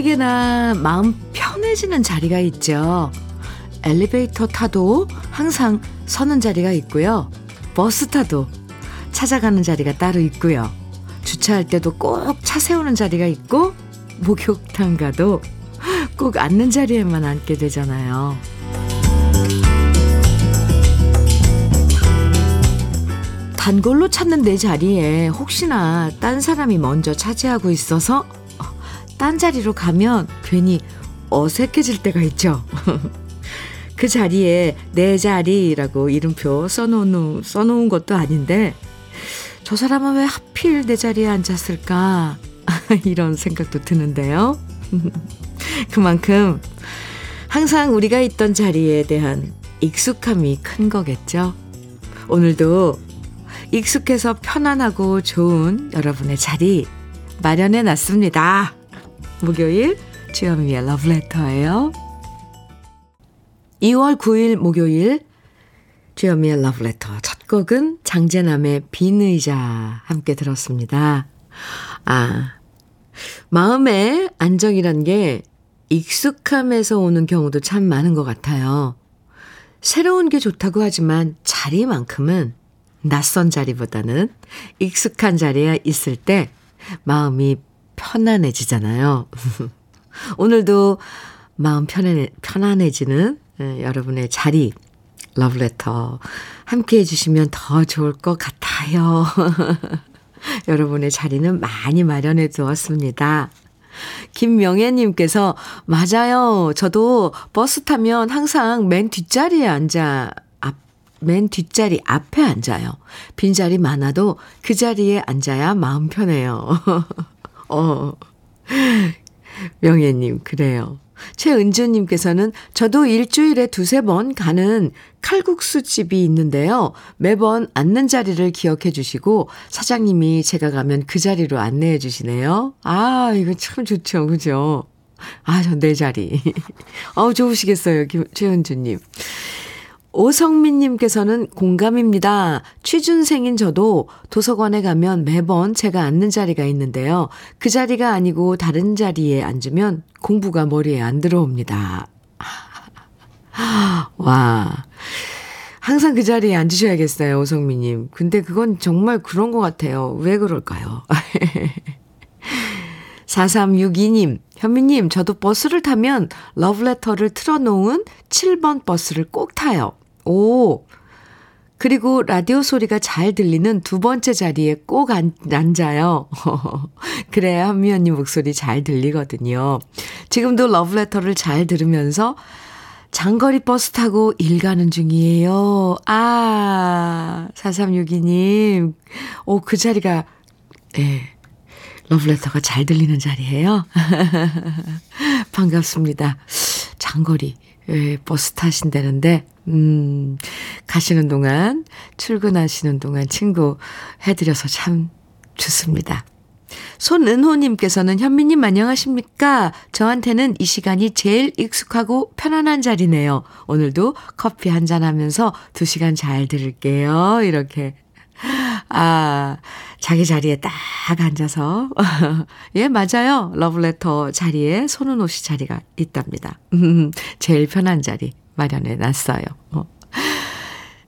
누구에게나 마음 편해지는 자리가 있죠. 엘리베이터 타도 항상 서는 자리가 있고요. 버스 타도 찾아가는 자리가 따로 있고요. 주차할 때도 꼭 차 세우는 자리가 있고, 목욕탕 가도 꼭 앉는 자리에만 앉게 되잖아요. 단골로 찾는 내 자리에 혹시나 딴 사람이 먼저 차지하고 있어서 딴 자리로 가면 괜히 어색해질 때가 있죠. 그 자리에 내 자리라고 이름표 써놓은, 써놓은 것도 아닌데 저 사람은 왜 하필 내 자리에 앉았을까? 이런 생각도 드는데요. 그만큼 항상 우리가 있던 자리에 대한 익숙함이 큰 거겠죠. 오늘도 익숙해서 편안하고 좋은 여러분의 자리 마련해 놨습니다. 목요일 주현미의 러브레터예요. 2월 9일 목요일 주현미의 러브레터 첫 곡은 장재남의 빈 의자 함께 들었습니다. 아, 마음의 안정이란 게 익숙함에서 오는 경우도 참 많은 것 같아요. 새로운 게 좋다고 하지만 자리만큼은 낯선 자리보다는 익숙한 자리에 있을 때 마음이 편안해지잖아요. 오늘도 마음 편안해, 편안해지는 예, 여러분의 자리, 러브레터 함께 해주시면 더 좋을 것 같아요. 여러분의 자리는 많이 마련해 두었습니다. 김명애님께서, 맞아요. 저도 버스 타면 항상 맨 뒷자리에 앉아, 앞, 맨 뒷자리 앞에 앉아요. 빈 자리 많아도 그 자리에 앉아야 마음 편해요. 어. 명예님, 그래요. 최은주님께서는 저도 일주일에 두세 번 가는 칼국수 집이 있는데요. 매번 앉는 자리를 기억해 주시고 사장님이 제가 가면 그 자리로 안내해 주시네요. 아, 이거 참 좋죠. 그죠? 아, 전내 자리. 아우, 좋으시겠어요. 김, 최은주님. 오성민님께서는 공감입니다. 취준생인 저도 도서관에 가면 매번 제가 앉는 자리가 있는데요. 그 자리가 아니고 다른 자리에 앉으면 공부가 머리에 안 들어옵니다. 와. 항상 그 자리에 앉으셔야겠어요, 오성민님. 근데 그건 정말 그런 것 같아요. 왜 그럴까요? 4362님, 현미님, 저도 버스를 타면 러브레터를 틀어놓은 7번 버스를 꼭 타요. 오. 그리고 라디오 소리가 잘 들리는 두 번째 자리에 꼭 앉, 앉아요. 그래야 현미 언니 목소리 잘 들리거든요. 지금도 러브레터를 잘 들으면서 장거리 버스 타고 일 가는 중이에요. 아, 4362님. 오, 그 자리가, 예, 러브레터가 잘 들리는 자리예요. 반갑습니다. 장거리, 예, 버스 타신다는데, 음, 가시는 동안, 출근하시는 동안 친구 해드려서 참 좋습니다. 손은호님께서는 현미님 안녕하십니까? 저한테는 이 시간이 제일 익숙하고 편안한 자리네요. 오늘도 커피 한잔 하면서 두 시간 잘 들을게요. 이렇게. 아, 자기 자리에 딱 앉아서. 예, 맞아요. 러브레터 자리에 손은호 씨 자리가 있답니다. 제일 편한 자리 마련해 놨어요. 어.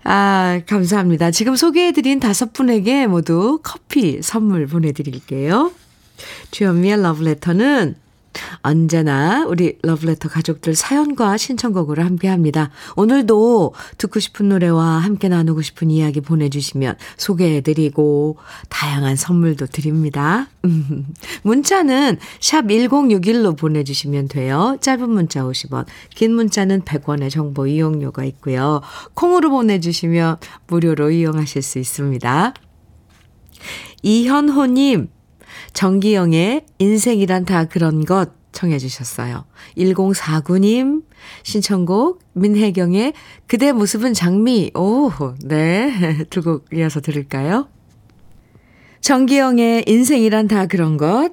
아, 감사합니다. 지금 소개해드린 다섯 분에게 모두 커피 선물 보내드릴게요. 주현미의 러브레터는 언제나 우리 러브레터 가족들 사연과 신청곡으로 함께 합니다. 오늘도 듣고 싶은 노래와 함께 나누고 싶은 이야기 보내주시면 소개해드리고 다양한 선물도 드립니다. 문자는 샵 1061로 보내주시면 돼요. 짧은 문자 50원, 긴 문자는 100원의 정보 이용료가 있고요. 콩으로 보내주시면 무료로 이용하실 수 있습니다. 이현호님, 정기영의 인생이란 다 그런 것 청해 주셨어요. 1049님 신청곡 민혜경의 그대 모습은 장미. 오, 네. 두 곡 이어서 들을까요? 정기영의 인생이란 다 그런 것.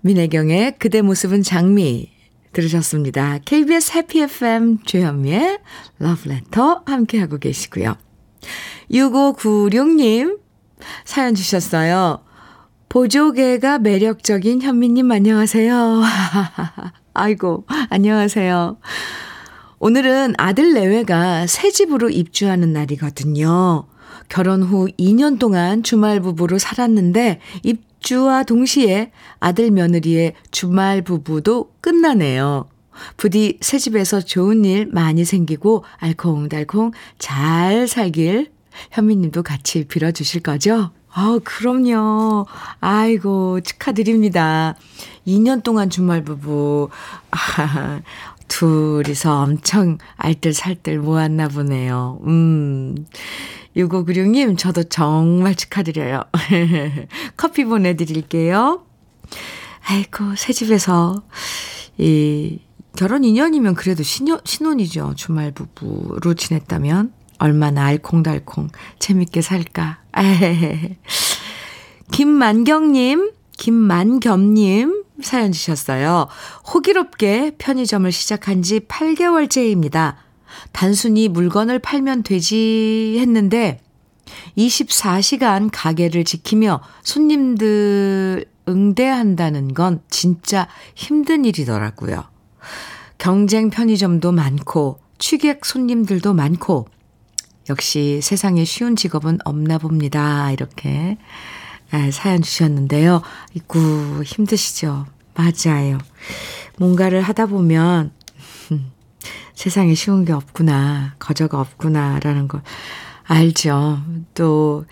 민혜경의 그대 모습은 장미. 들으셨습니다. KBS 해피 FM 주현미의 러브레터 함께하고 계시고요. 6596님 사연 주셨어요. 보조개가 매력적인 현미님 안녕하세요. 아이고, 안녕하세요. 오늘은 아들 내외가 새 집으로 입주하는 날이거든요. 결혼 후 2년 동안 주말 부부로 살았는데 입주와 동시에 아들 며느리의 주말 부부도 끝나네요. 부디 새 집에서 좋은 일 많이 생기고 알콩달콩 잘 살길 현미님도 같이 빌어주실 거죠? 아, 그럼요. 아이고, 축하드립니다. 2년 동안 주말 부부. 아, 둘이서 엄청 알뜰살뜰 모았나 보네요. 음. 6596님, 저도 정말 축하드려요. 커피 보내드릴게요. 아이고, 새 집에서, 이, 결혼 2년이면 그래도 신혼, 신혼이죠. 주말 부부로 지냈다면. 얼마나 알콩달콩 재밌게 살까. 에헤헤. 김만경님, 김만겸님 사연 주셨어요. 호기롭게 편의점을 시작한 지 8개월째입니다. 단순히 물건을 팔면 되지 했는데 24시간 가게를 지키며 손님들 응대한다는 건 진짜 힘든 일이더라고요. 경쟁 편의점도 많고 취객 손님들도 많고 역시 세상에 쉬운 직업은 없나 봅니다. 이렇게 사연 주셨는데요. 이구 힘드시죠? 맞아요. 뭔가를 하다 보면 세상에 쉬운 게 없구나, 거저가 없구나라는 걸 알죠. 또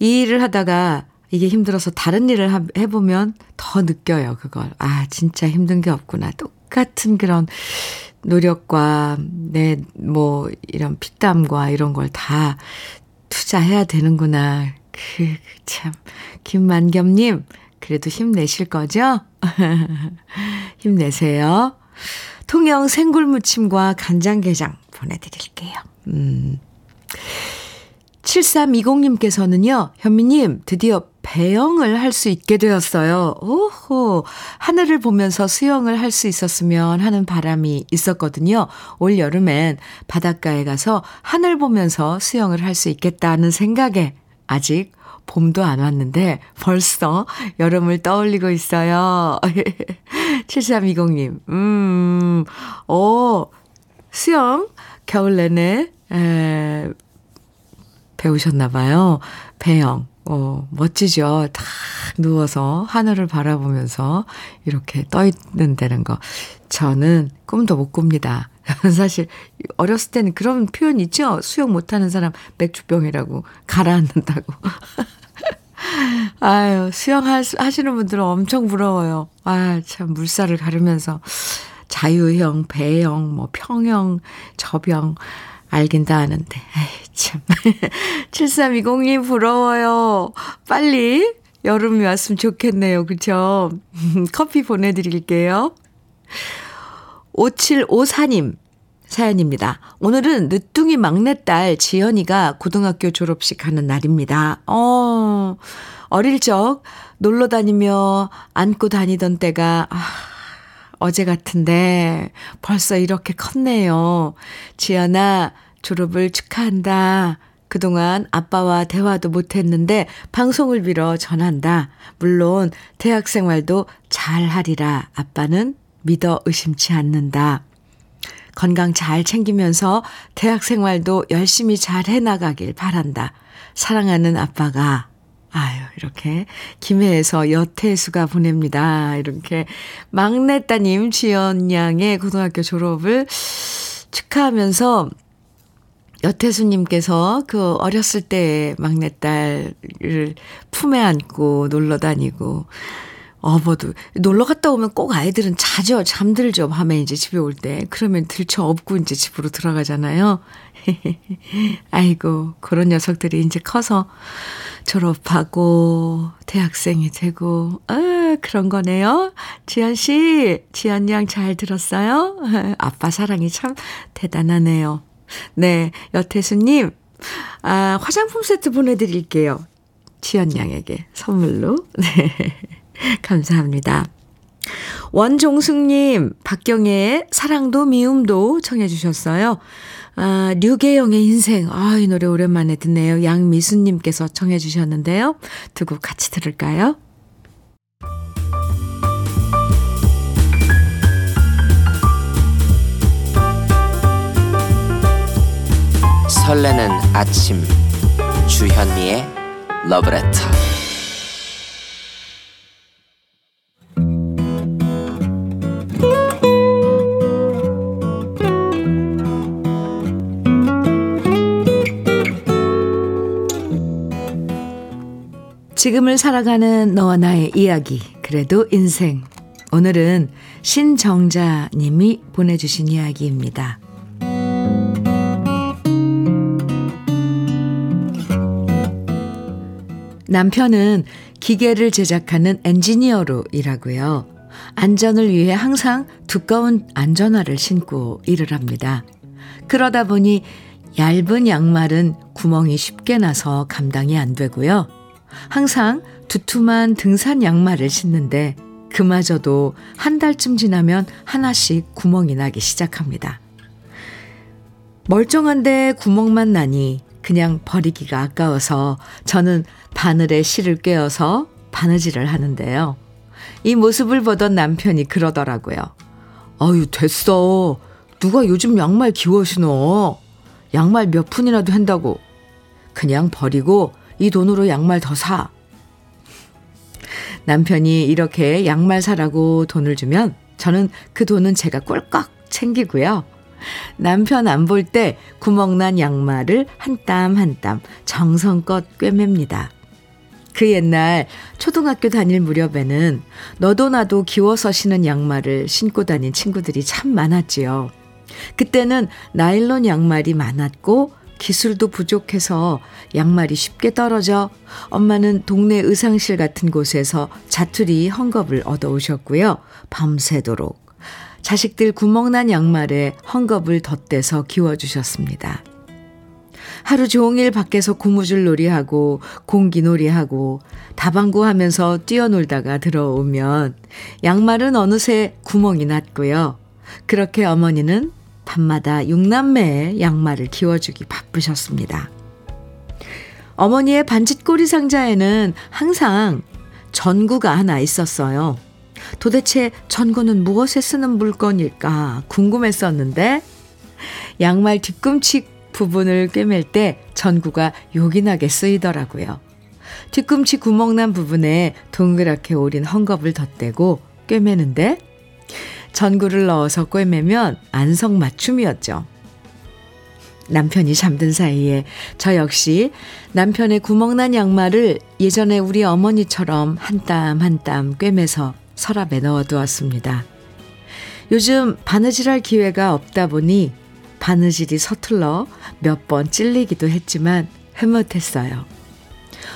이 일을 하다가 이게 힘들어서 다른 일을 해보면 더 느껴요, 그걸. 아, 진짜 힘든 게 없구나. 똑같은 그런 노력과 내 뭐 이런 피땀과 이런 걸 다 투자해야 되는구나. 그, 참. 김만겸님, 그래도 힘내실 거죠? 힘내세요. 통영 생굴무침과 간장게장 보내드릴게요. 음. 7320님께서는요, 현미님, 드디어 배영을 할 수 있게 되었어요. 오호, 하늘을 보면서 수영을 할 수 있었으면 하는 바람이 있었거든요. 올 여름엔 바닷가에 가서 하늘 보면서 수영을 할 수 있겠다는 생각에 아직 봄도 안 왔는데 벌써 여름을 떠올리고 있어요. 7320님, 음, 오, 수영 겨울 내내, 에, 배우셨나 봐요. 배영. 어, 멋지죠. 탁 누워서 하늘을 바라보면서 이렇게 떠 있는다는 거. 저는 꿈도 못 꿉니다. 사실 어렸을 때는 그런 표현 있죠. 수영 못하는 사람 맥주병이라고 가라앉는다고. 아유, 수영 하시는 분들은 엄청 부러워요. 아, 참, 물살을 가르면서 자유형, 배형, 뭐, 평형, 저병, 알긴 다 아는데. 에이, 참. 7320님 부러워요. 빨리 여름이 왔으면 좋겠네요. 그쵸? 커피 보내드릴게요. 5754님 사연입니다. 오늘은 늦둥이 막내딸 지연이가 고등학교 졸업식 하는 날입니다. 어, 어릴 적 놀러 다니며 안고 다니던 때가, 아, 어제 같은데 벌써 이렇게 컸네요. 지연아, 졸업을 축하한다. 그동안 아빠와 대화도 못했는데 방송을 빌어 전한다. 물론 대학 생활도 잘 하리라. 아빠는 믿어 의심치 않는다. 건강 잘 챙기면서 대학 생활도 열심히 잘 해나가길 바란다. 사랑하는 아빠가 아유, 이렇게, 김해에서 여태수가 보냅니다. 이렇게, 막내 따님 지연 양의 고등학교 졸업을 축하하면서, 여태수님께서 그 어렸을 때 막내딸을 품에 안고 놀러 다니고, 어버도 놀러 갔다 오면 꼭 아이들은 자죠. 잠들죠. 밤에 이제 집에 올 때. 그러면 들쳐 업고 이제 집으로 들어가잖아요. 아이고, 그런 녀석들이 이제 커서 졸업하고 대학생이 되고 아, 그런 거네요. 지연 씨, 지연 양 잘 들었어요? 아빠 사랑이 참 대단하네요. 네, 여태수 님. 아, 화장품 세트 보내 드릴게요. 지연 양에게 선물로. 네. 감사합니다. 원종숙님, 박경애의 사랑도 미움도 청해주셨어요. 아, 류계영의 인생. 아, 이 노래 오랜만에 듣네요. 양미수님께서 청해주셨는데요. 두 곡 같이 들을까요? 설레는 아침. 주현미의 러브레터. 지금을 살아가는 너와 나의 이야기 그래도 인생 오늘은 신정자 님이 보내주신 이야기입니다. 남편은 기계를 제작하는 엔지니어로 일하고요. 안전을 위해 항상 두꺼운 안전화를 신고 일을 합니다. 그러다 보니 얇은 양말은 구멍이 쉽게 나서 감당이 안 되고요. 항상 두툼한 등산 양말을 신는데 그마저도 한 달쯤 지나면 하나씩 구멍이 나기 시작합니다. 멀쩡한데 구멍만 나니 그냥 버리기가 아까워서 저는 바늘에 실을 꿰어서 바느질을 하는데요. 이 모습을 보던 남편이 그러더라고요. 아유, 됐어. 누가 요즘 양말 기워 신어. 양말 몇 푼이라도 한다고. 그냥 버리고 이 돈으로 양말 더 사. 남편이 이렇게 양말 사라고 돈을 주면 저는 그 돈은 제가 꿀꺽 챙기고요. 남편 안 볼 때 구멍난 양말을 한 땀 한 땀 정성껏 꿰맵니다. 그 옛날 초등학교 다닐 무렵에는 너도 나도 기워서 신은 양말을 신고 다닌 친구들이 참 많았지요. 그때는 나일론 양말이 많았고 기술도 부족해서 양말이 쉽게 떨어져 엄마는 동네 의상실 같은 곳에서 자투리 헝겊을 얻어오셨고요. 밤새도록 자식들 구멍난 양말에 헝겊을 덧대서 기워주셨습니다. 하루 종일 밖에서 고무줄 놀이하고 공기 놀이하고 다방구 하면서 뛰어놀다가 들어오면 양말은 어느새 구멍이 났고요. 그렇게 어머니는 밤마다 육남매의 양말을 기워주기 바쁘셨습니다. 어머니의 반짓꼬리 상자에는 항상 전구가 하나 있었어요. 도대체 전구는 무엇에 쓰는 물건일까 궁금했었는데 양말 뒤꿈치 부분을 꿰맬 때 전구가 요긴하게 쓰이더라고요. 뒤꿈치 구멍난 부분에 동그랗게 오린 헝겊을 덧대고 꿰매는데 전구를 넣어서 꿰매면 안성맞춤이었죠. 남편이 잠든 사이에 저 역시 남편의 구멍난 양말을 예전에 우리 어머니처럼 한 땀 한 땀 꿰매서 서랍에 넣어두었습니다. 요즘 바느질할 기회가 없다 보니 바느질이 서툴러 몇 번 찔리기도 했지만 흐뭇했어요.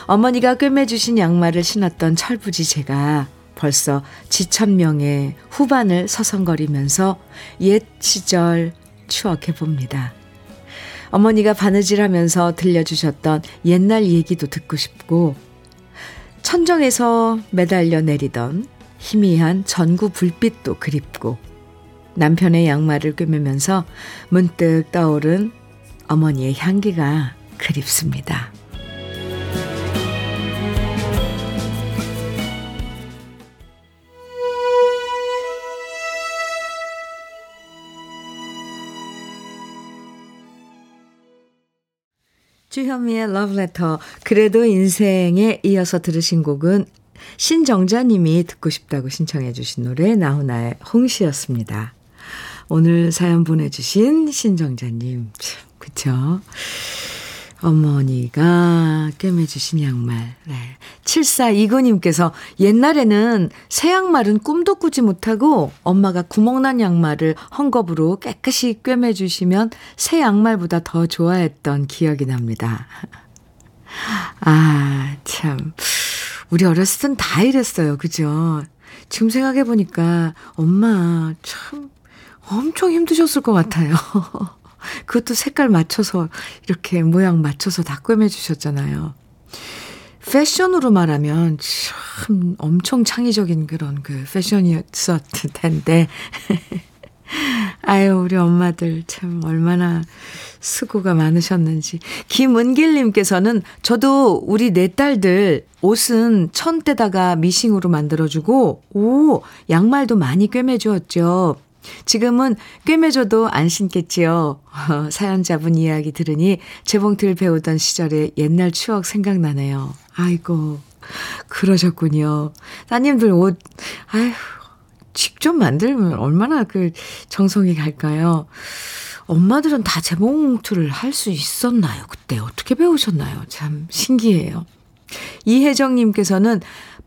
어머니가 꿰매주신 양말을 신었던 철부지 제가 벌써 지천명의 후반을 서성거리면서 옛 시절 추억해 봅니다. 어머니가 바느질 하면서 들려주셨던 옛날 얘기도 듣고 싶고, 천정에서 매달려 내리던 희미한 전구 불빛도 그립고, 남편의 양말을 꿰매면서 문득 떠오른 어머니의 향기가 그립습니다. 주현미의 러브레터 그래도 인생에 이어서 들으신 곡은 신정자님이 듣고 싶다고 신청해 주신 노래 나훈아의 홍시였습니다. 오늘 사연 보내주신 신정자님 참 그쵸? 어머니가 꿰매주신 양말. 네. 7429님께서 옛날에는 새 양말은 꿈도 꾸지 못하고 엄마가 구멍난 양말을 헝겊으로 깨끗이 꿰매주시면 새 양말보다 더 좋아했던 기억이 납니다. 아, 참. 우리 어렸을 땐 다 이랬어요. 그죠? 지금 생각해보니까 엄마 참 엄청 힘드셨을 것 같아요. 그것도 색깔 맞춰서 이렇게 모양 맞춰서 다 꿰매 주셨잖아요. 패션으로 말하면 참 엄청 창의적인 그런 그 패션이었을 텐데. 아유, 우리 엄마들 참 얼마나 수고가 많으셨는지. 김은길님께서는 저도 우리 네 딸들 옷은 천때다가 미싱으로 만들어주고, 오, 양말도 많이 꿰매주었죠. 지금은 꿰매줘도 안 신겠지요. 사연자분 이야기 들으니 재봉틀 배우던 시절의 옛날 추억 생각나네요. 아이고, 그러셨군요. 따님들 옷, 아휴, 직접 만들면 얼마나 그 정성이 갈까요? 엄마들은 다 재봉틀을 할 수 있었나요? 그때 어떻게 배우셨나요? 참 신기해요. 이혜정님께서는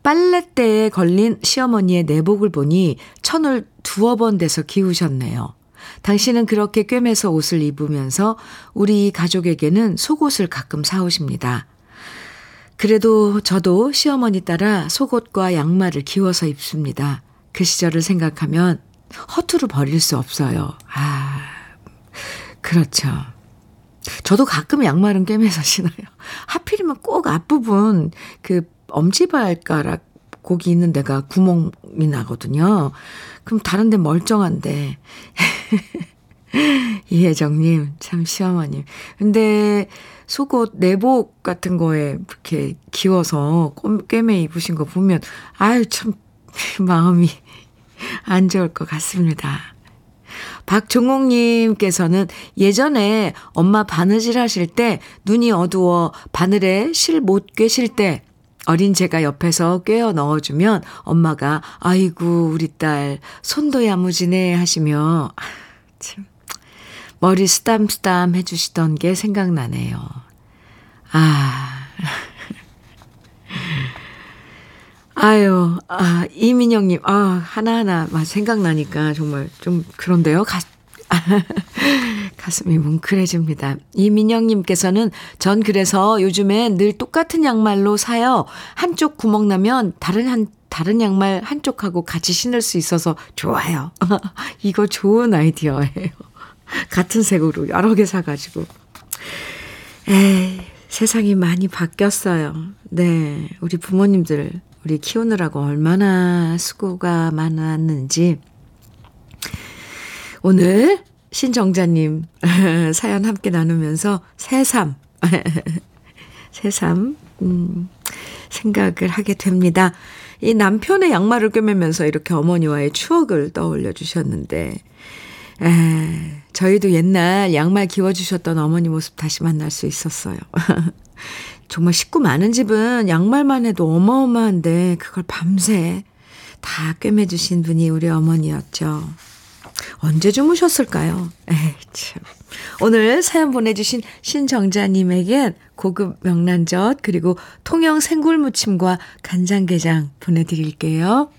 빨랫대에 걸린 시어머니의 내복을 보니 천을 두어 번 대서 기우셨네요. 당신은 그렇게 꿰매서 옷을 입으면서 우리 가족에게는 속옷을 가끔 사오십니다. 그래도 저도 시어머니 따라 속옷과 양말을 기워서 입습니다. 그 시절을 생각하면 허투루 버릴 수 없어요. 아, 그렇죠. 저도 가끔 양말은 꿰매서 신어요. 하필이면 꼭 앞부분 그 엄지발가락 고기 있는 데가 구멍이 나거든요. 그럼 다른 데 멀쩡한데. 이혜정님, 참 시어머님. 근데 속옷, 내복 같은 거에 이렇게 기워서 꿰매 입으신 거 보면, 아유, 참, 마음이 안 좋을 것 같습니다. 박종옥님께서는 예전에 엄마 바느질 하실 때 눈이 어두워 바늘에 실 못 꿰실 때 어린 제가 옆에서 꿰어 넣어주면 엄마가 아이고 우리 딸 손도 야무지네 하시며 아, 참 머리 쓰담쓰담 해주시던 게 생각나네요. 아 아유, 아, 이민영님, 아, 하나하나 생각나니까 정말 좀 그런데요. 가, 가슴이 뭉클해집니다. 이민영님께서는 전 그래서 요즘에 늘 똑같은 양말로 사요. 한쪽 구멍 나면 다른 한, 다른 양말 한쪽하고 같이 신을 수 있어서 좋아요. 이거 좋은 아이디어예요. 같은 색으로 여러 개 사가지고. 에이, 세상이 많이 바뀌었어요. 네. 우리 부모님들 우리 키우느라고 얼마나 수고가 많았는지 오늘 신정자님 사연 함께 나누면서 새삼 새삼 음, 생각을 하게 됩니다. 이 남편의 양말을 꿰매면서 이렇게 어머니와의 추억을 떠올려 주셨는데 에, 저희도 옛날 양말 기워주셨던 어머니 모습 다시 만날 수 있었어요. 정말 식구 많은 집은 양말만 해도 어마어마한데 그걸 밤새 다 꿰매주신 분이 우리 어머니였죠. 언제 주무셨을까요? 에이, 참. 오늘 사연 보내주신 신정자님에겐 고급 명란젓 그리고 통영 생굴무침과 간장게장 보내드릴게요.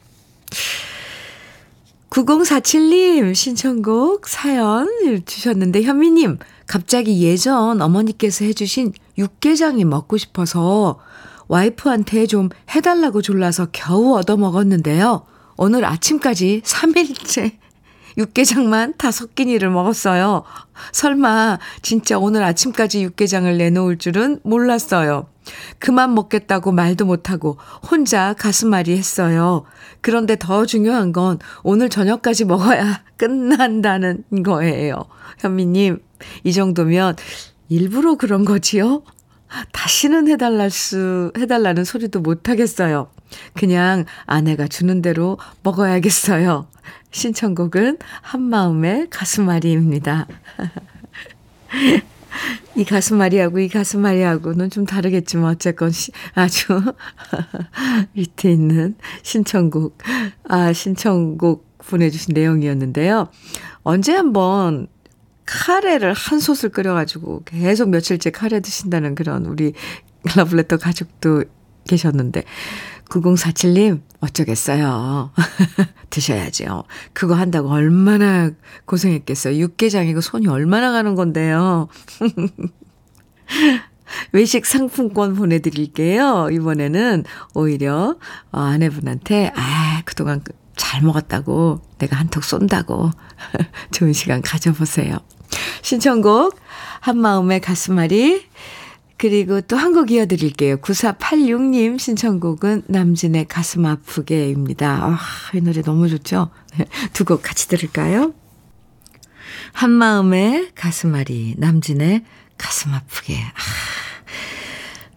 9047님 신청곡 사연 주셨는데 현미님 갑자기 예전 어머니께서 해주신 육개장이 먹고 싶어서 와이프한테 좀 해달라고 졸라서 겨우 얻어먹었는데요. 오늘 아침까지 3일째 육개장만 다섯 끼니를 먹었어요. 설마 진짜 오늘 아침까지 육개장을 내놓을 줄은 몰랐어요. 그만 먹겠다고 말도 못하고 혼자 가슴앓이 했어요. 그런데 더 중요한 건 오늘 저녁까지 먹어야 끝난다는 거예요. 현미님, 이 정도면 일부러 그런 거지요? 다시는 해달랄 수, 해달라는 소리도 못 하겠어요. 그냥 아내가 주는 대로 먹어야겠어요. 신청곡은 한마음의 가슴앓이입니다. 이 가슴앓이하고 이 가슴앓이하고는 좀 다르겠지만 어쨌건 아주 밑에 있는 신청곡, 아, 신청곡 보내주신 내용이었는데요. 언제 한번 카레를 한 솥을 끓여가지고 계속 며칠째 카레 드신다는 그런 우리 러블레터 가족도 계셨는데 9047님 어쩌겠어요. 드셔야죠. 그거 한다고 얼마나 고생했겠어요. 육개장이고 손이 얼마나 가는 건데요. 외식 상품권 보내드릴게요. 이번에는 오히려 어, 아내분한테 아 그동안 잘 먹었다고 내가 한턱 쏜다고 좋은 시간 가져보세요. 신청곡 한마음의 가슴앓이 그리고 또 한 곡 이어드릴게요. 9486님 신청곡은 남진의 가슴 아프게입니다. 아, 이 노래 너무 좋죠? 두 곡 같이 들을까요? 한마음의 가슴앓이, 남진의 가슴 아프게. 아,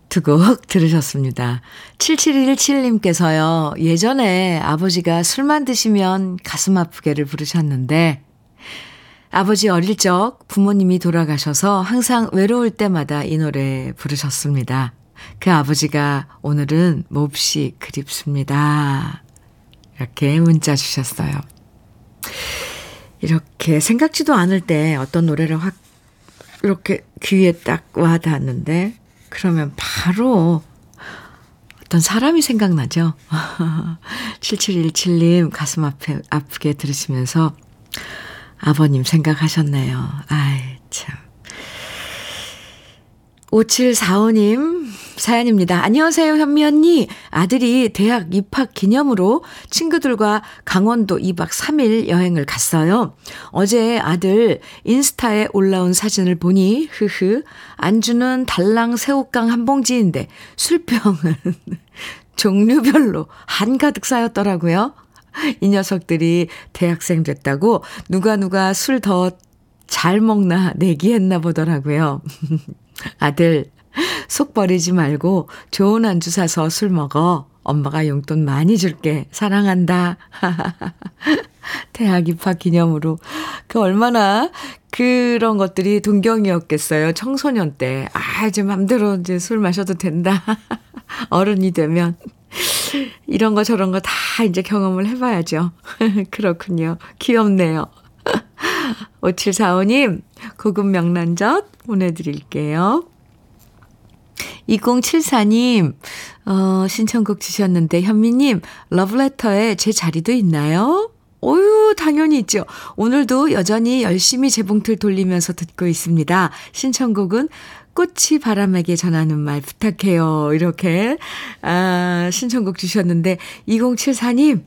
두곡 들으셨습니다. 7717님께서요, 예전에 아버지가 술만 드시면 가슴 아프게를 부르셨는데, 아버지 어릴 적 부모님이 돌아가셔서 항상 외로울 때마다 이 노래 부르셨습니다. 그 아버지가 오늘은 몹시 그립습니다. 이렇게 문자 주셨어요. 이렇게 생각지도 않을 때 어떤 노래를 확 이렇게 귀에 딱 와닿았는데 그러면 바로 어떤 사람이 생각나죠. 7717님 가슴 앞에 아프게 들으시면서 아버님 생각하셨네요. 아이, 참. 5745님 사연입니다. 안녕하세요, 현미 언니. 아들이 대학 입학 기념으로 친구들과 강원도 2박 3일 여행을 갔어요. 어제 아들 인스타에 올라온 사진을 보니, 흐흐, 안주는 달랑 새우깡 한 봉지인데 술병은 종류별로 한가득 쌓였더라고요. 이 녀석들이 대학생 됐다고 누가 누가 술 더 잘 먹나 내기했나 보더라고요. 아들, 속 버리지 말고 좋은 안주 사서 술 먹어. 엄마가 용돈 많이 줄게. 사랑한다. 대학 입학 기념으로. 그 얼마나 그런 것들이 동경이었겠어요. 청소년 때. 아, 이제 맘대로 이제 술 마셔도 된다. 어른이 되면. 이런 거 저런 거 다 이제 경험을 해봐야죠. 그렇군요. 귀엽네요. 5745님, 고급 명란젓 보내드릴게요. 2074님, 어, 신청곡 주셨는데, 현미님, 러브레터에 제 자리도 있나요? 오유, 당연히 있죠. 오늘도 여전히 열심히 재봉틀 돌리면서 듣고 있습니다. 신청곡은 꽃이 바람에게 전하는 말 부탁해요. 이렇게, 아, 신청곡 주셨는데, 2074님,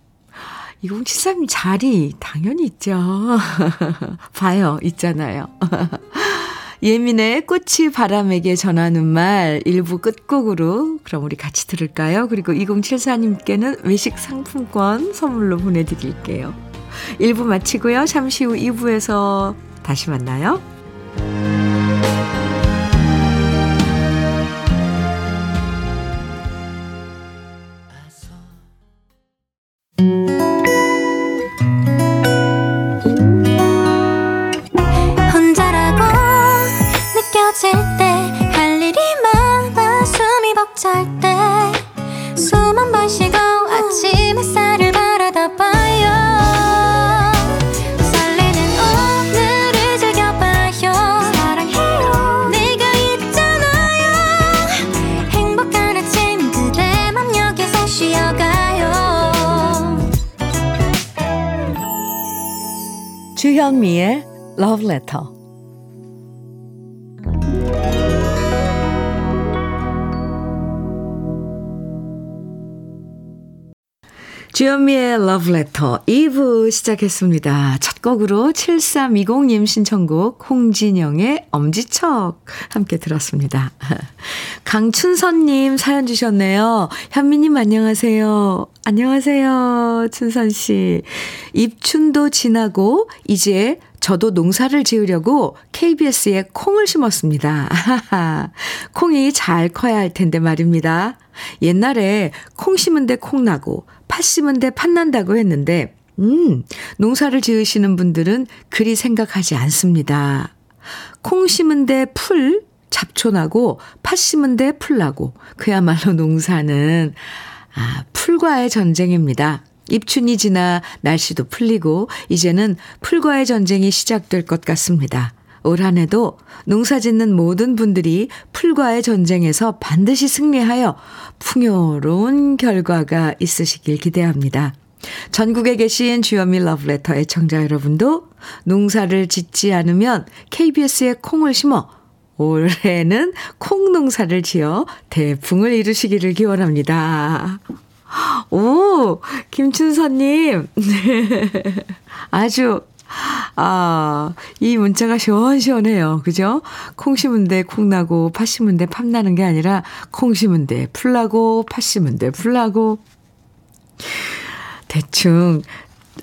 2073님 자리 당연히 있죠. 봐요, 있잖아요. 예민의 꽃이 바람에게 전하는 말 일부 끝곡으로 그럼 우리 같이 들을까요? 그리고 2074님께는 외식 상품권 선물로 보내드릴게요. 1부 마치고요. 잠시 후 2부에서 다시 만나요. Letter 2부 시작했습니다. 첫 곡으로 7320님 신청곡 홍진영의 엄지척 함께 들었습니다. 강춘선님 사연 주셨네요. 현미님 안녕하세요. 안녕하세요. 춘선씨. 입춘도 지나고 이제 저도 농사를 지으려고 KBS에 콩을 심었습니다. 콩이 잘 커야 할 텐데 말입니다. 옛날에 콩 심은데 콩 나고 팥 심은데 팥 난다고 했는데 음, 농사를 지으시는 분들은 그리 생각하지 않습니다. 콩 심은데 풀, 잡초 나고 팥 심은데 풀 나고 그야말로 농사는 아, 풀과의 전쟁입니다. 입춘이 지나 날씨도 풀리고 이제는 풀과의 전쟁이 시작될 것 같습니다. 올 한 해도 농사 짓는 모든 분들이 풀과의 전쟁에서 반드시 승리하여 풍요로운 결과가 있으시길 기대합니다. 전국에 계신 주현미 러브레터 의 청자 여러분도 농사를 짓지 않으면 KBS에 콩을 심어 올해는 콩 농사를 지어 대풍을 이루시기를 기원합니다. 오, 김춘서님. 아주, 아, 이 문자가 시원시원해요. 그죠? 콩 심은데 콩 나고, 팥 심은데 팥 나는 게 아니라, 콩 심은데 풀 나고, 팥 심은데 풀 나고. 대충,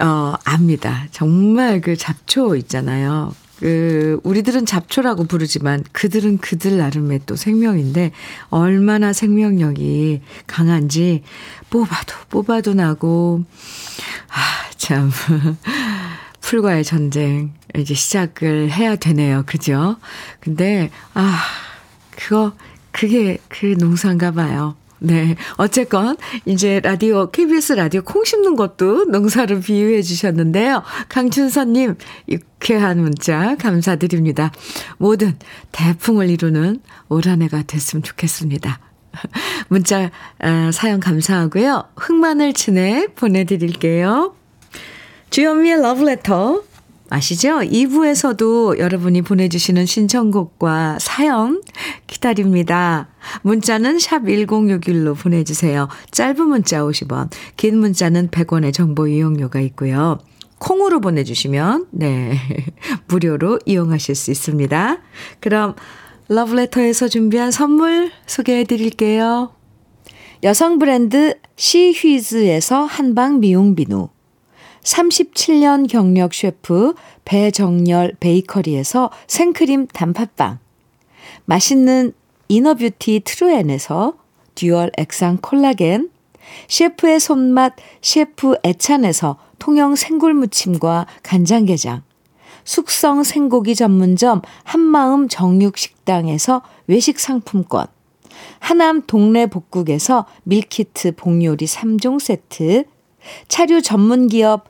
어, 압니다. 정말 그 잡초 있잖아요. 그, 우리들은 잡초라고 부르지만 그들은 그들 나름의 또 생명인데 얼마나 생명력이 강한지 뽑아도 뽑아도 나고, 아, 참. 풀과의 전쟁 이제 시작을 해야 되네요. 그죠? 근데, 아, 그거, 그게 그 농사인가 봐요. 네. 어쨌건, 이제 라디오, KBS 라디오 콩 심는 것도 농사로 비유해 주셨는데요. 강춘선 님, 유쾌한 문자 감사드립니다. 모든 대풍을 이루는 올 한 해가 됐으면 좋겠습니다. 문자, 아, 사연 감사하고요. 흑마늘 진액 보내드릴게요. 주현미의 러브레터 아시죠? 2부에서도 여러분이 보내주시는 신청곡과 사연 기다립니다. 문자는 샵 1061로 보내주세요. 짧은 문자 50원, 긴 문자는 100원의 정보 이용료가 있고요. 콩으로 보내주시면, 네, 무료로 이용하실 수 있습니다. 그럼 러브레터에서 준비한 선물 소개해 드릴게요. 여성 브랜드 시휘즈에서 한방 미용 비누. 37년 경력 셰프 배정열 베이커리에서 생크림 단팥빵. 맛있는 inner beauty 트루엔에서 dual 액상 콜라겐. 셰프의 손맛 셰프 애찬에서 통영 생굴무침과 간장게장. 숙성 생고기 전문점 한마음 정육식당에서 외식 상품권. 하남 동네 복국에서 밀키트 복요리 3종 세트. 차류 전문 기업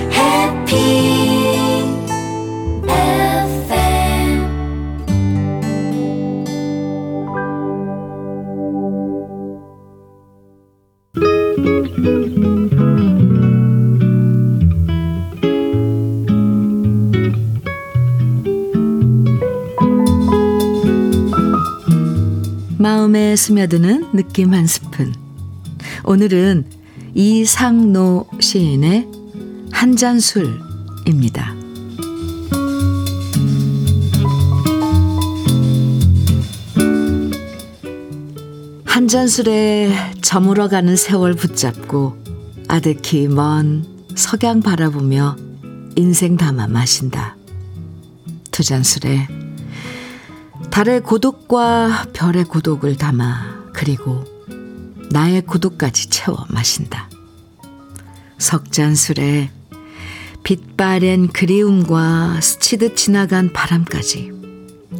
마음에 스며드는 느낌 한 스푼. 오늘은 이상노 시인의 한 잔 술입니다. 한 잔술에 저물어가는 세월 붙잡고 아득히 먼 석양 바라보며 인생 담아 마신다. 두 잔술에 달의 고독과 별의 고독을 담아 그리고 나의 고독까지 채워 마신다. 석잔술에 빛바랜 그리움과 스치듯 지나간 바람까지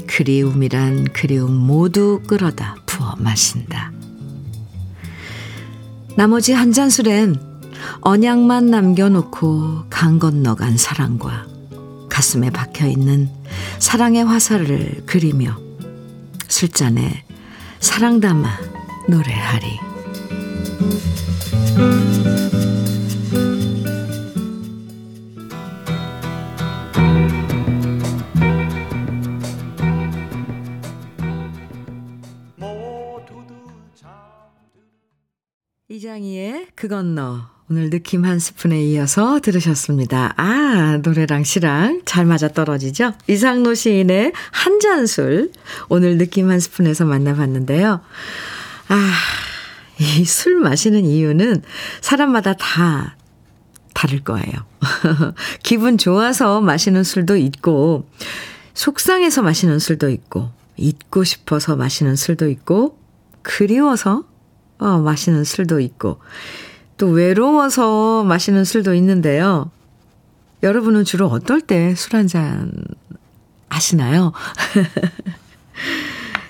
그리움이란 그리움 모두 끌어다 부어 마신다. 나머지 한 잔 술엔 언약만 남겨놓고 강 건너간 사랑과 가슴에 박혀 있는 사랑의 화살을 그리며 술잔에 사랑 담아 노래하리. 이장희의 그건 너 오늘 느낌 한 스푼에 이어서 들으셨습니다. 아, 노래랑 시랑 잘 맞아 떨어지죠? 이상노 시인의 한 잔술 오늘 느낌 한 스푼에서 만나봤는데요. 아, 이 술 마시는 이유는 사람마다 다 다를 거예요. 기분 좋아서 마시는 술도 있고, 속상해서 마시는 술도 있고, 잊고 싶어서 마시는 술도 있고, 그리워서 어, 마시는 술도 있고, 또 외로워서 마시는 술도 있는데요. 여러분은 주로 어떨 때 술 한잔 하시나요?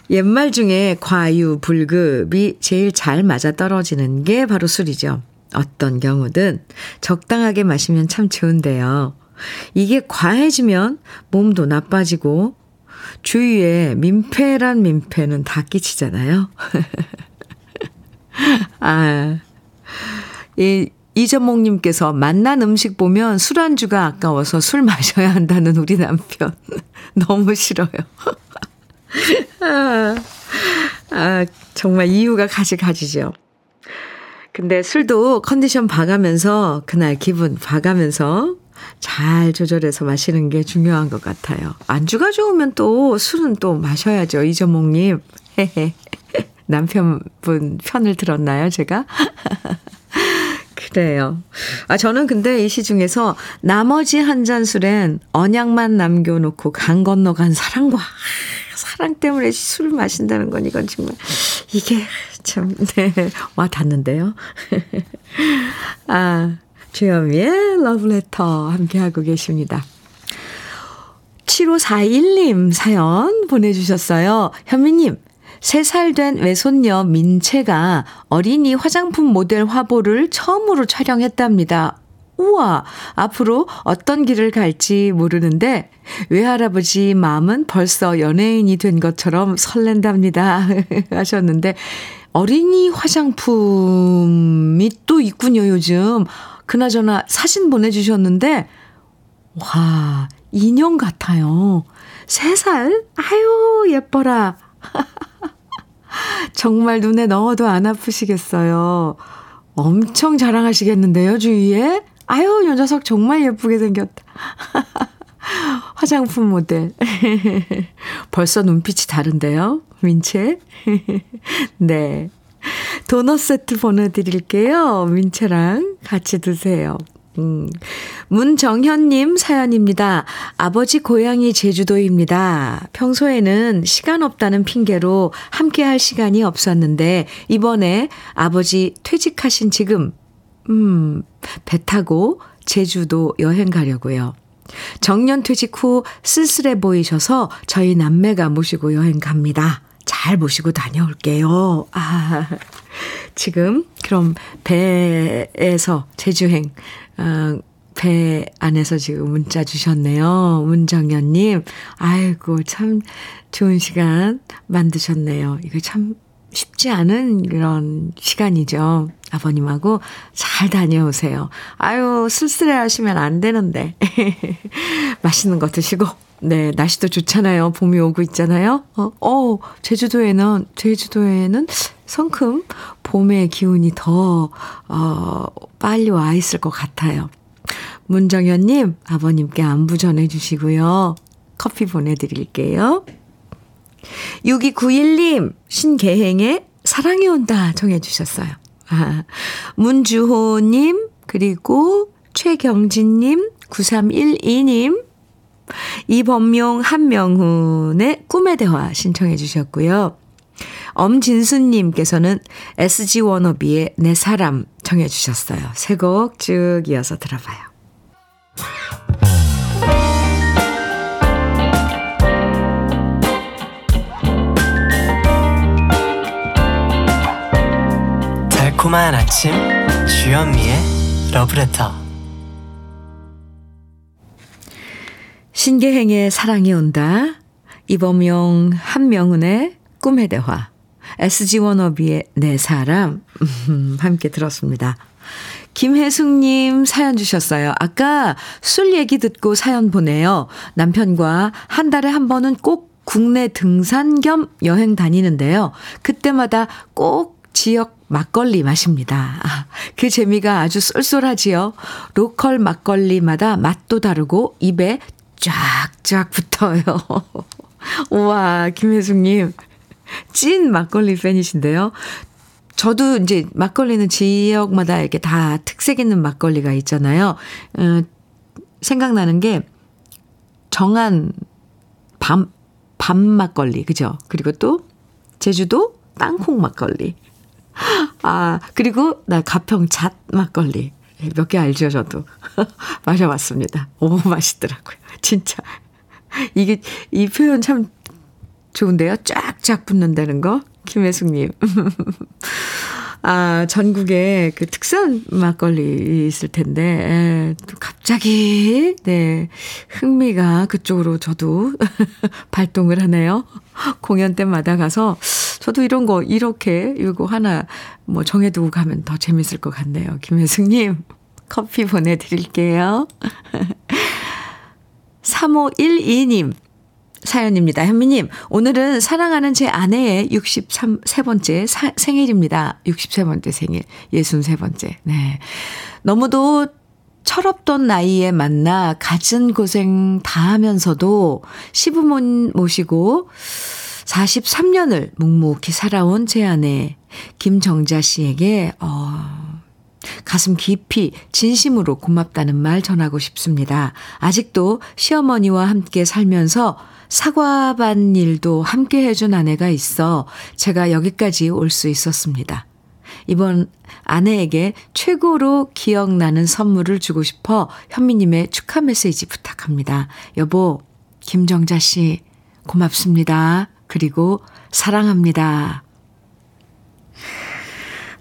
옛말 중에 과유, 불급이 제일 잘 맞아 떨어지는 게 바로 술이죠. 어떤 경우든 적당하게 마시면 참 좋은데요. 이게 과해지면 몸도 나빠지고 주위에 민폐란 민폐는 다 끼치잖아요. 아, 이, 이전목님께서 만난 음식 보면 술안주가 아까워서 술 마셔야 한다는 우리 남편. 너무 싫어요. 아, 아, 정말 이유가 가지가지죠. 근데 술도 컨디션 봐가면서, 그날 기분 봐가면서 잘 조절해서 마시는 게 중요한 것 같아요. 안주가 좋으면 또 술은 또 마셔야죠. 이전목님. 남편분 편을 들었나요, 제가? 그래요. 아, 저는 근데 이 시 중에서 나머지 한 잔 술엔 언약만 남겨놓고 강 건너간 사랑과 사랑 때문에 술을 마신다는 건 이건 정말 이게 참, 네, 와 닿는데요. 아, 주현미의 러브레터 함께하고 계십니다. 7541님 사연 보내주셨어요. 현미님, 3살 된 외손녀 민채가 어린이 화장품 모델 화보를 처음으로 촬영했답니다. 우와, 앞으로 어떤 길을 갈지 모르는데 외할아버지 마음은 벌써 연예인이 된 것처럼 설렌답니다. 하셨는데 어린이 화장품이 또 있군요, 요즘. 그나저나 사진 보내주셨는데, 와, 인형 같아요. 3살? 아유, 예뻐라. 정말 눈에 넣어도 안 아프시겠어요. 엄청 자랑하시겠는데요, 주위에? 아유, 요 녀석 정말 예쁘게 생겼다. 화장품 모델. 벌써 눈빛이 다른데요, 민채? 네. 도넛 세트 보내드릴게요. 민채랑 같이 드세요. 음. 문정현님 사연입니다. 아버지 고향이 제주도입니다. 평소에는 시간 없다는 핑계로 함께 할 시간이 없었는데, 이번에 아버지 퇴직하신 지금, 음, 배 타고 제주도 여행 가려고요. 정년 퇴직 후 쓸쓸해 보이셔서 저희 남매가 모시고 여행 갑니다. 잘 모시고 다녀올게요. 아, 지금 그럼 배에서 제주행, 어, 배 안에서 지금 문자 주셨네요. 문정현님. 아이고, 참 좋은 시간 만드셨네요. 이거 참 쉽지 않은 그런 시간이죠. 아버님하고 잘 다녀오세요. 아유, 쓸쓸해 하시면 안 되는데. 맛있는 거 드시고. 네, 날씨도 좋잖아요. 봄이 오고 있잖아요. 어, 어 제주도에는, 제주도에는 성큼 봄의 기운이 더, 어, 빨리 와 있을 것 같아요. 문정현님, 아버님께 안부 전해주시고요. 커피 보내드릴게요. 6291님, 신계행의 사랑이 온다 정해주셨어요. 아, 문주호님, 그리고 최경진님, 9312님, 이범용, 한명훈의 꿈의 대화 신청해 주셨고요. 엄진수님께서는 SG 워너비의 내 사람 정해 주셨어요. 세곡쭉 이어서 들어봐요. 달콤한 아침 주현미의 러브레터 신계행의 사랑이 온다 이범용 한명훈의 꿈의 대화 SG 워너비의 내 사람 함께 들었습니다. 김혜숙님 사연 주셨어요. 아까 술 얘기 듣고 사연 보내요. 남편과 한 달에 한 번은 꼭 국내 등산 겸 여행 다니는데요. 그때마다 꼭 지역 막걸리 마십니다. 아, 그 재미가 아주 쏠쏠하지요. 로컬 막걸리마다 맛도 다르고 입에 쫙쫙 붙어요. 우와, 김혜숙님. 찐 막걸리 팬이신데요. 저도 이제 막걸리는 지역마다 이렇게 다 특색 있는 막걸리가 있잖아요. 어, 생각나는 게 정한 밤, 밤 막걸리, 그죠? 그리고 또 제주도 땅콩 막걸리. 아, 그리고 나 가평 잣 막걸리. 몇 개 알죠, 저도. 마셔봤습니다. 너무 맛있더라고요. 진짜. 이게, 이 표현 참 좋은데요? 쫙 쫙 붙는다는 거. 김혜숙님. 아, 전국에 그 특선 막걸리 있을 텐데, 에, 또 갑자기, 네, 흥미가 그쪽으로 저도 발동을 하네요. 공연 때마다 가서, 저도 이런 거, 이렇게, 이거 하나, 뭐, 정해두고 가면 더 재밌을 것 같네요. 김혜숙님, 커피 보내드릴게요. 3512님, 사연입니다. 현미님, 오늘은 사랑하는 제 아내의 63번째 사, 생일입니다. 63번째 생일, 63번째. 네. 너무도 철없던 나이에 만나 갖은 고생 다 하면서도 시부모 모시고 43년을 묵묵히 살아온 제 아내 김정자 씨에게 어 가슴 깊이 진심으로 고맙다는 말 전하고 싶습니다. 아직도 시어머니와 함께 살면서 사과 반 일도 함께 해준 아내가 있어 제가 여기까지 올 수 있었습니다. 이번 아내에게 최고로 기억나는 선물을 주고 싶어 현미님의 축하 메시지 부탁합니다. 여보, 김정자 씨, 고맙습니다. 그리고 사랑합니다.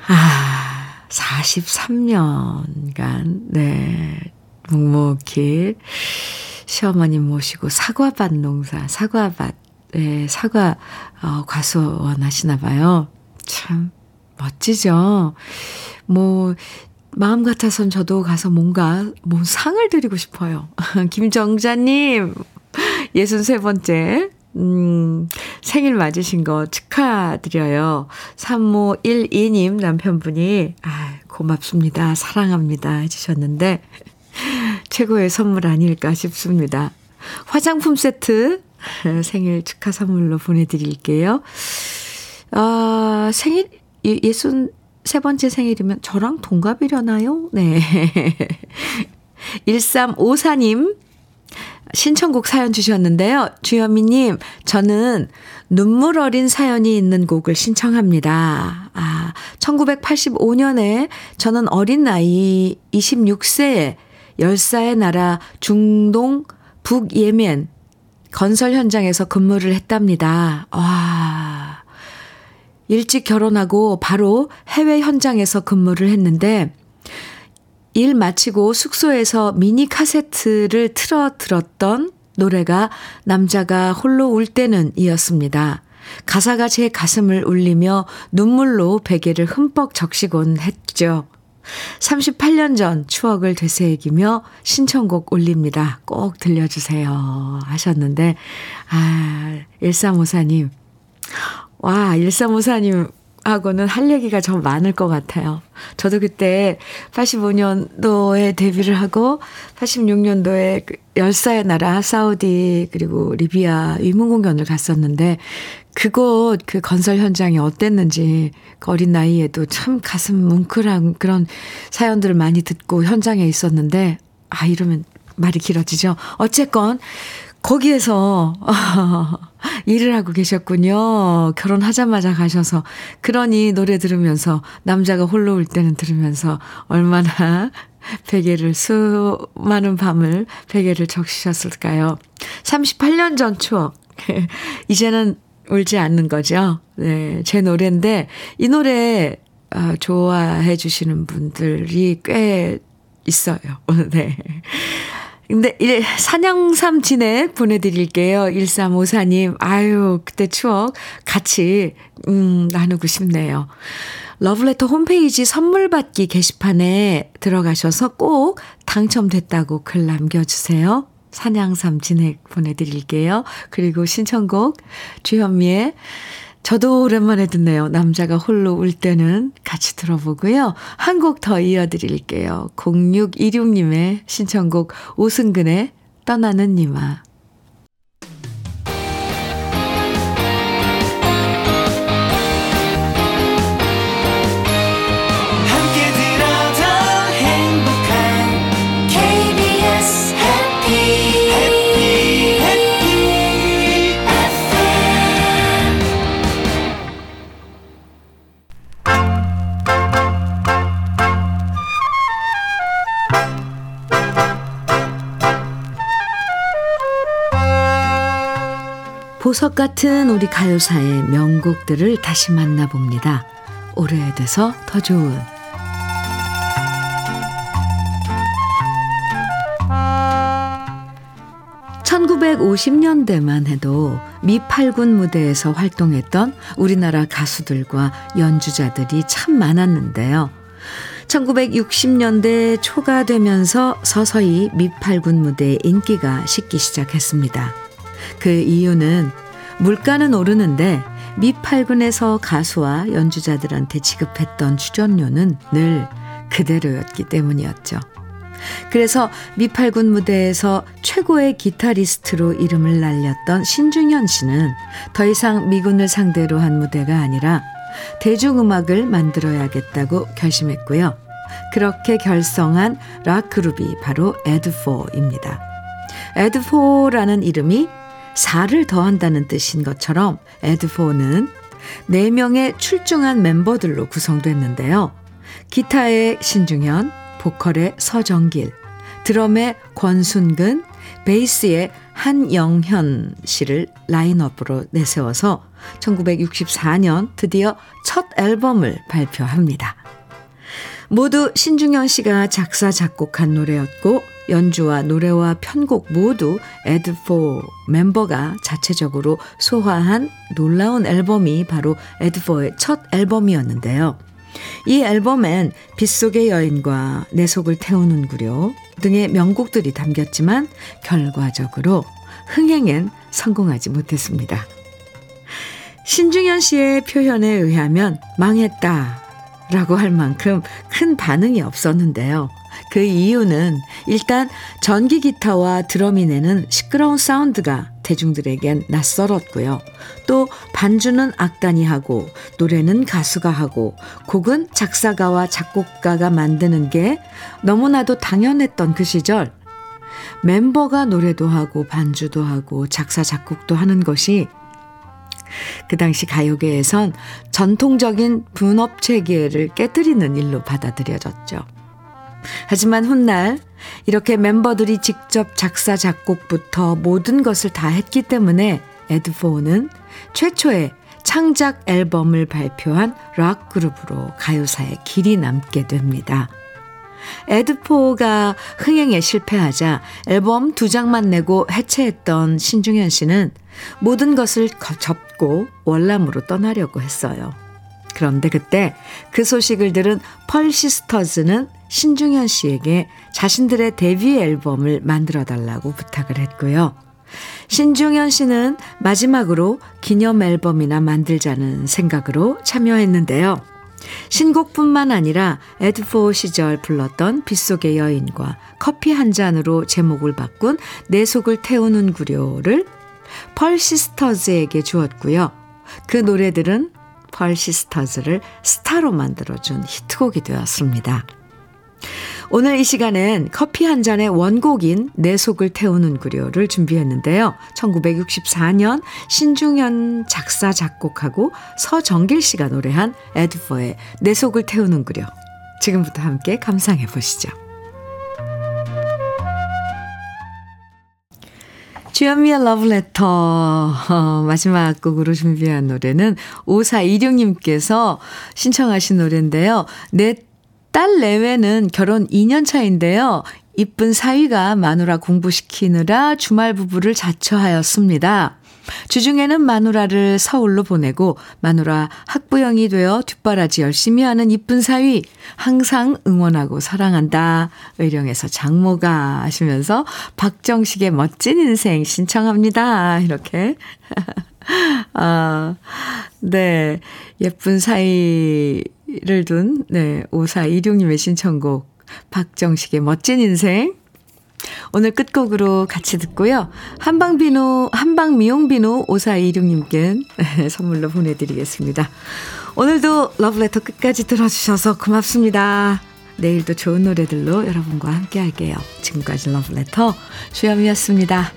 아, 43년간, 네, 묵묵히 시어머님 모시고 사과밭 농사, 사과밭, 예, 사과, 어, 과수원 하시나 봐요. 참, 멋지죠? 뭐, 마음 같아선 저도 가서 뭔가, 뭐, 상을 드리고 싶어요. 김정자님, 63번째, 음, 생일 맞으신 거 축하드려요. 3512님 남편분이, 아, 고맙습니다. 사랑합니다. 해주셨는데, 최고의 선물 아닐까 싶습니다. 화장품 세트 생일 축하 선물로 보내드릴게요. 아, 생일, 예순 세 번째 생일이면 저랑 동갑이려나요? 네. 1354님, 신청곡 사연 주셨는데요. 주현미님, 저는 눈물 어린 사연이 있는 곡을 신청합니다. 아, 1985년에 저는 어린 나이 26세에 열사의 나라 중동 북예멘 건설 현장에서 근무를 했답니다. 와. 일찍 결혼하고 바로 해외 현장에서 근무를 했는데 일 마치고 숙소에서 미니 카세트를 틀어 들었던 노래가 남자가 홀로 울 때는 이었습니다. 가사가 제 가슴을 울리며 눈물로 베개를 흠뻑 적시곤 했죠. 38년 전 추억을 되새기며 신청곡 올립니다. 꼭 들려주세요. 하셨는데, 아, 1354님. 와, 1354님 하고는 할 얘기가 좀 많을 것 같아요. 저도 그때 85년도에 데뷔를 하고 86년도에 그 열사의 나라 사우디 그리고 리비아 위문 공연을 갔었는데 그곳 그 건설 현장이 어땠는지 그 어린 나이에도 참 가슴 뭉클한 그런 사연들을 많이 듣고 현장에 있었는데 아 이러면 말이 길어지죠. 어쨌건 거기에서 일을 하고 계셨군요. 결혼하자마자 가셔서. 그러니 노래 들으면서 남자가 홀로 올 때는 들으면서 얼마나 베개를 수많은 밤을 베개를 적시셨을까요? 38년 전 추억. 이제는 울지 않는 거죠. 네, 제 노래인데 이 노래 어, 좋아해 주시는 분들이 꽤 있어요. 네. 근데 사냥삼 진액 보내드릴게요. 1354님. 아유, 그때 추억 같이, 음, 나누고 싶네요. 러브레터 홈페이지 선물 받기 게시판에 들어가셔서 꼭 당첨됐다고 글 남겨주세요. 사냥삼 진액 보내드릴게요. 그리고 신청곡 주현미의 저도 오랜만에 듣네요. 남자가 홀로 울 때는 같이 들어보고요. 한 곡 더 이어드릴게요. 0626님의 신청곡 오승근의 떠나는 니마. 보석 같은 우리 가요사의 명곡들을 다시 만나봅니다. 오래돼서 더 좋은 1950년대만 해도 미팔군 무대에서 활동했던 우리나라 가수들과 연주자들이 참 많았는데요. 1960년대 초가 되면서 서서히 미팔군 무대의 인기가 식기 시작했습니다. 그 이유는 물가는 오르는데 미팔군에서 가수와 연주자들한테 지급했던 출연료는 늘 그대로였기 때문이었죠. 그래서 미팔군 무대에서 최고의 기타리스트로 이름을 날렸던 신중현 씨는 더 이상 미군을 상대로 한 무대가 아니라 대중음악을 만들어야겠다고 결심했고요. 그렇게 결성한 락그룹이 바로 에드포입니다. 에드포라는 이름이 4를 더한다는 뜻인 것처럼 에드포는 4명의 출중한 멤버들로 구성됐는데요. 기타의 신중현, 보컬의 서정길, 드럼의 권순근, 베이스의 한영현 씨를 라인업으로 내세워서 1964년 드디어 첫 앨범을 발표합니다. 모두 신중현 씨가 작사, 작곡한 노래였고, 연주와 노래와 편곡 모두 에드포 멤버가 자체적으로 소화한 놀라운 앨범이 바로 에드포의 첫 앨범이었는데요. 이 앨범엔 빗속의 여인과 내 속을 태우는 구려 등의 명곡들이 담겼지만 결과적으로 흥행엔 성공하지 못했습니다. 신중현 씨의 표현에 의하면 망했다 라고 할 만큼 큰 반응이 없었는데요. 그 이유는 일단 전기 기타와 드럼이 내는 시끄러운 사운드가 대중들에겐 낯설었고요. 또 반주는 악단이 하고 노래는 가수가 하고 곡은 작사가와 작곡가가 만드는 게 너무나도 당연했던 그 시절 멤버가 노래도 하고 반주도 하고 작사 작곡도 하는 것이 그 당시 가요계에선 전통적인 분업 체계를 깨뜨리는 일로 받아들여졌죠. 하지만 훗날 이렇게 멤버들이 직접 작사, 작곡부터 모든 것을 다 했기 때문에 에드포는 최초의 창작 앨범을 발표한 락 그룹으로 가요사에 길이 남게 됩니다. 에드포가 흥행에 실패하자 앨범 두 장만 내고 해체했던 신중현 씨는 모든 것을 접고 월남으로 떠나려고 했어요. 그런데 그때 그 소식을 들은 펄 시스터즈는 신중현 씨에게 자신들의 데뷔 앨범을 만들어 달라고 부탁을 했고요. 신중현 씨는 마지막으로 기념 앨범이나 만들자는 생각으로 참여했는데요. 신곡뿐만 아니라 에드포 시절 불렀던 빗속의 여인과 커피 한 잔으로 제목을 바꾼 내 속을 태우는구려를 펄 시스터즈에게 주었고요. 그 노래들은 펄 시스터즈를 스타로 만들어준 히트곡이 되었습니다. 오늘 이 시간엔 커피 한 잔의 원곡인 내 속을 태우는구려를 준비했는데요. 1964년 신중현 작사 작곡하고 서정길 씨가 노래한 에드포의 내 속을 태우는구려. 지금부터 함께 감상해 보시죠. 주현미의 러브레터 어, 마지막 곡으로 준비한 노래는 5426님께서 신청하신 노래인데요. 내 딸 내외는 결혼 2년 차인데요. 이쁜 사위가 마누라 공부시키느라 주말 부부를 자처하였습니다. 주중에는 마누라를 서울로 보내고 마누라 학부형이 되어 뒷바라지 열심히 하는 이쁜 사위 항상 응원하고 사랑한다. 의령에서 장모가 하시면서 박정식의 멋진 인생 신청합니다. 이렇게. 아, 네. 예쁜 사이를 둔, 네. 5426님의 신청곡. 박정식의 멋진 인생 오늘 끝곡으로 같이 듣고요. 한방비누, 한방미용비누 5426님께 선물로 보내드리겠습니다. 오늘도 러브레터 끝까지 들어주셔서 고맙습니다. 내일도 좋은 노래들로 여러분과 함께 할게요. 지금까지 러브레터 주현미였습니다.